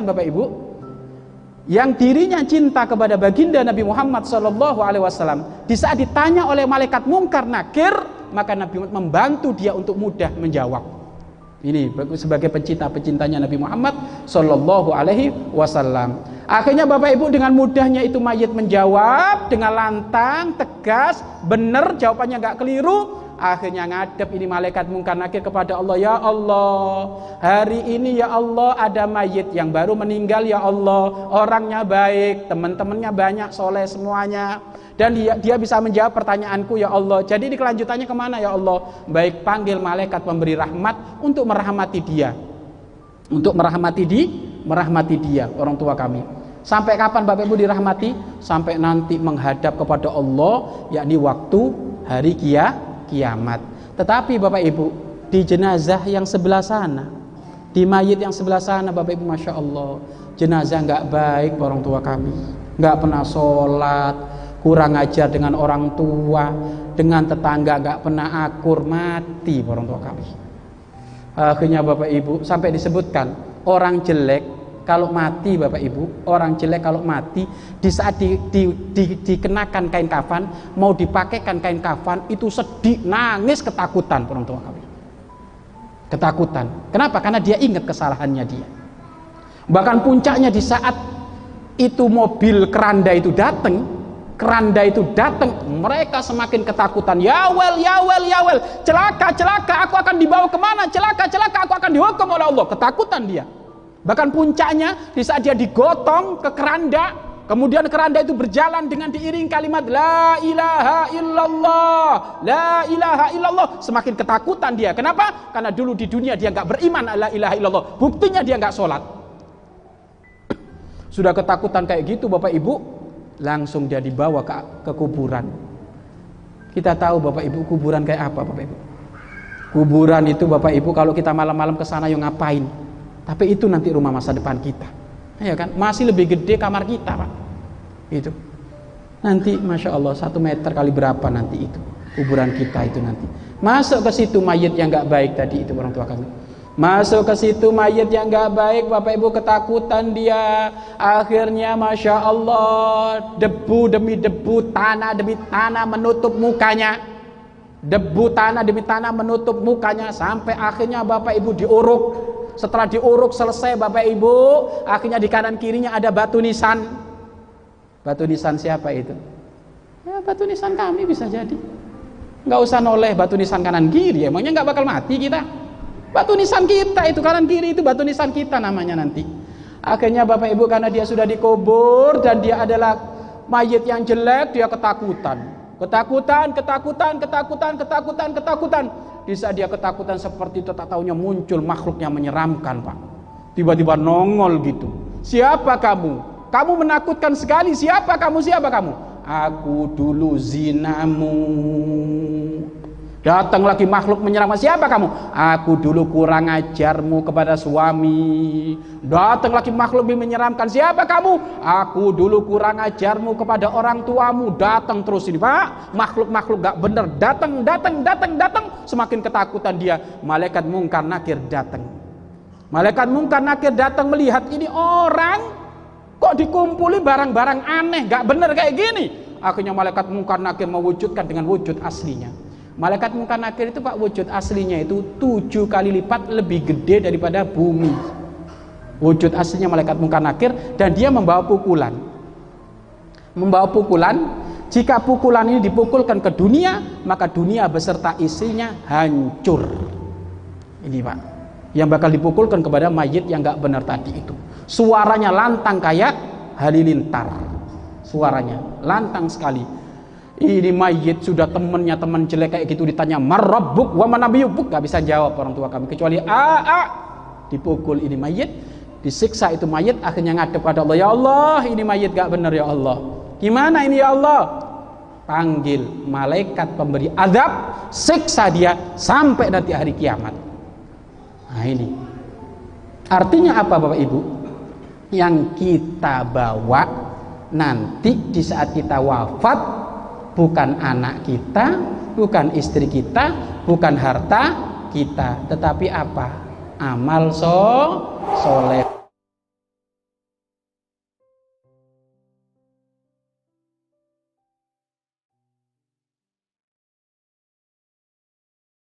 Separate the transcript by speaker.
Speaker 1: Bapak Ibu yang dirinya cinta kepada baginda Nabi Muhammad Shallallahu Alaihi Wasallam di saat ditanya oleh malaikat mungkar nakir maka Nabi Muhammad membantu dia untuk mudah menjawab ini sebagai pecinta-pecintanya Nabi Muhammad Shallallahu Alaihi Wasallam. Akhirnya Bapak Ibu dengan mudahnya itu mayit menjawab dengan lantang, tegas, benar jawabannya nggak keliru. Akhirnya ngadep ini malaikat mungkar nakir kepada Allah Ya Allah Hari ini ya Allah ada mayit yang baru meninggal ya Allah Orangnya baik Teman-temannya banyak soleh semuanya dan dia, dia bisa menjawab pertanyaanku ya Allah. Jadi di kelanjutannya ke mana ya Allah? Baik panggil malaikat pemberi rahmat untuk merahmati dia. Untuk merahmati di merahmati dia orang tua kami. Sampai kapan Bapak Ibu dirahmati? Sampai nanti menghadap kepada Allah yakni waktu hari kia, kiamat. Tetapi Bapak Ibu di jenazah yang sebelah sana, di mayit yang sebelah sana Bapak Ibu Masya Allah jenazah nggak baik orang tua kami nggak pernah sholat kurang ajar dengan orang tua, dengan tetangga gak pernah akur, mati orang tua kami. Akhirnya Bapak Ibu sampai disebutkan orang jelek kalau mati Bapak Ibu, orang jelek kalau mati di saat di, di, di, dikenakan kain kafan, mau dipakaikan kain kafan itu sedih, nangis ketakutan orang tua kami. Ketakutan. Kenapa? Karena dia ingat kesalahannya dia. Bahkan puncaknya di saat itu mobil keranda itu datang, keranda itu datang, mereka semakin ketakutan. Ya well, ya well, ya well. Celaka, celaka, aku akan dibawa ke mana? Celaka, celaka, aku akan dihukum oleh Allah. Ketakutan dia. Bahkan puncaknya di saat dia digotong ke keranda, kemudian keranda itu berjalan dengan diiring kalimat La ilaha illallah, La ilaha illallah. Semakin ketakutan dia. Kenapa? Karena dulu di dunia dia nggak beriman La ilaha illallah. Buktinya dia nggak sholat. Sudah ketakutan kayak gitu Bapak Ibu, langsung dia dibawa ke, ke kuburan. Kita tahu Bapak Ibu kuburan kayak apa Bapak Ibu? Kuburan itu Bapak Ibu kalau kita malam-malam ke sana yang ngapain? Tapi itu nanti rumah masa depan kita. Ya kan? Masih lebih gede kamar kita, Pak. Itu. Nanti Masya Allah satu meter kali berapa nanti itu kuburan kita itu nanti. Masuk ke situ mayat yang nggak baik tadi itu orang tua kami Masuk ke situ mayat yang gak baik Bapak Ibu ketakutan dia Akhirnya Masya Allah Debu demi debu Tanah demi tanah menutup mukanya Debu tanah demi tanah menutup mukanya Sampai akhirnya Bapak Ibu diuruk Setelah diuruk selesai Bapak Ibu Akhirnya di kanan kirinya ada batu nisan Batu nisan siapa itu? Ya batu nisan kami bisa jadi Gak usah noleh batu nisan kanan kiri Emangnya gak bakal mati kita Batu nisan kita itu kanan kiri itu batu nisan kita namanya nanti. Akhirnya Bapak Ibu karena dia sudah dikubur dan dia adalah mayat yang jelek, dia ketakutan. Ketakutan, ketakutan, ketakutan, ketakutan, ketakutan. Di saat dia ketakutan seperti itu tak tahunya muncul makhluk yang menyeramkan, Pak. Tiba-tiba nongol gitu. Siapa kamu? Kamu menakutkan sekali. Siapa kamu? Siapa kamu? Aku dulu zinamu. Datang lagi makhluk menyerang siapa kamu? Aku dulu kurang ajarmu kepada suami. Datang lagi makhluk menyeramkan siapa kamu? Aku dulu kurang ajarmu kepada orang tuamu. Datang terus ini pak. Makhluk-makhluk gak bener. Datang, datang, datang, datang. Semakin ketakutan dia. Malaikat mungkar nakir datang. Malaikat mungkar nakir datang melihat ini orang kok dikumpuli barang-barang aneh. Gak bener kayak gini. Akhirnya malaikat mungkar nakir mewujudkan dengan wujud aslinya. Malaikat nakir itu Pak wujud aslinya itu tujuh kali lipat lebih gede daripada bumi. Wujud aslinya malaikat nakir dan dia membawa pukulan. Membawa pukulan, jika pukulan ini dipukulkan ke dunia, maka dunia beserta isinya hancur. Ini Pak, yang bakal dipukulkan kepada mayit yang nggak benar tadi itu. Suaranya lantang kayak halilintar. Suaranya lantang sekali ini mayit sudah temennya teman jelek kayak gitu ditanya marrabbuk wa manabiyubuk gak bisa jawab orang tua kami kecuali a a. Dipukul ini mayit. Disiksa itu mayit akhirnya ngadep pada Allah ya Allah ini mayit gak benar ya Allah. Gimana ini ya Allah? Panggil malaikat pemberi azab siksa dia sampai nanti hari kiamat. Nah ini. Artinya apa Bapak Ibu? Yang kita bawa nanti di saat kita wafat bukan anak kita, bukan istri kita, bukan harta kita, tetapi apa? Amal so soleh.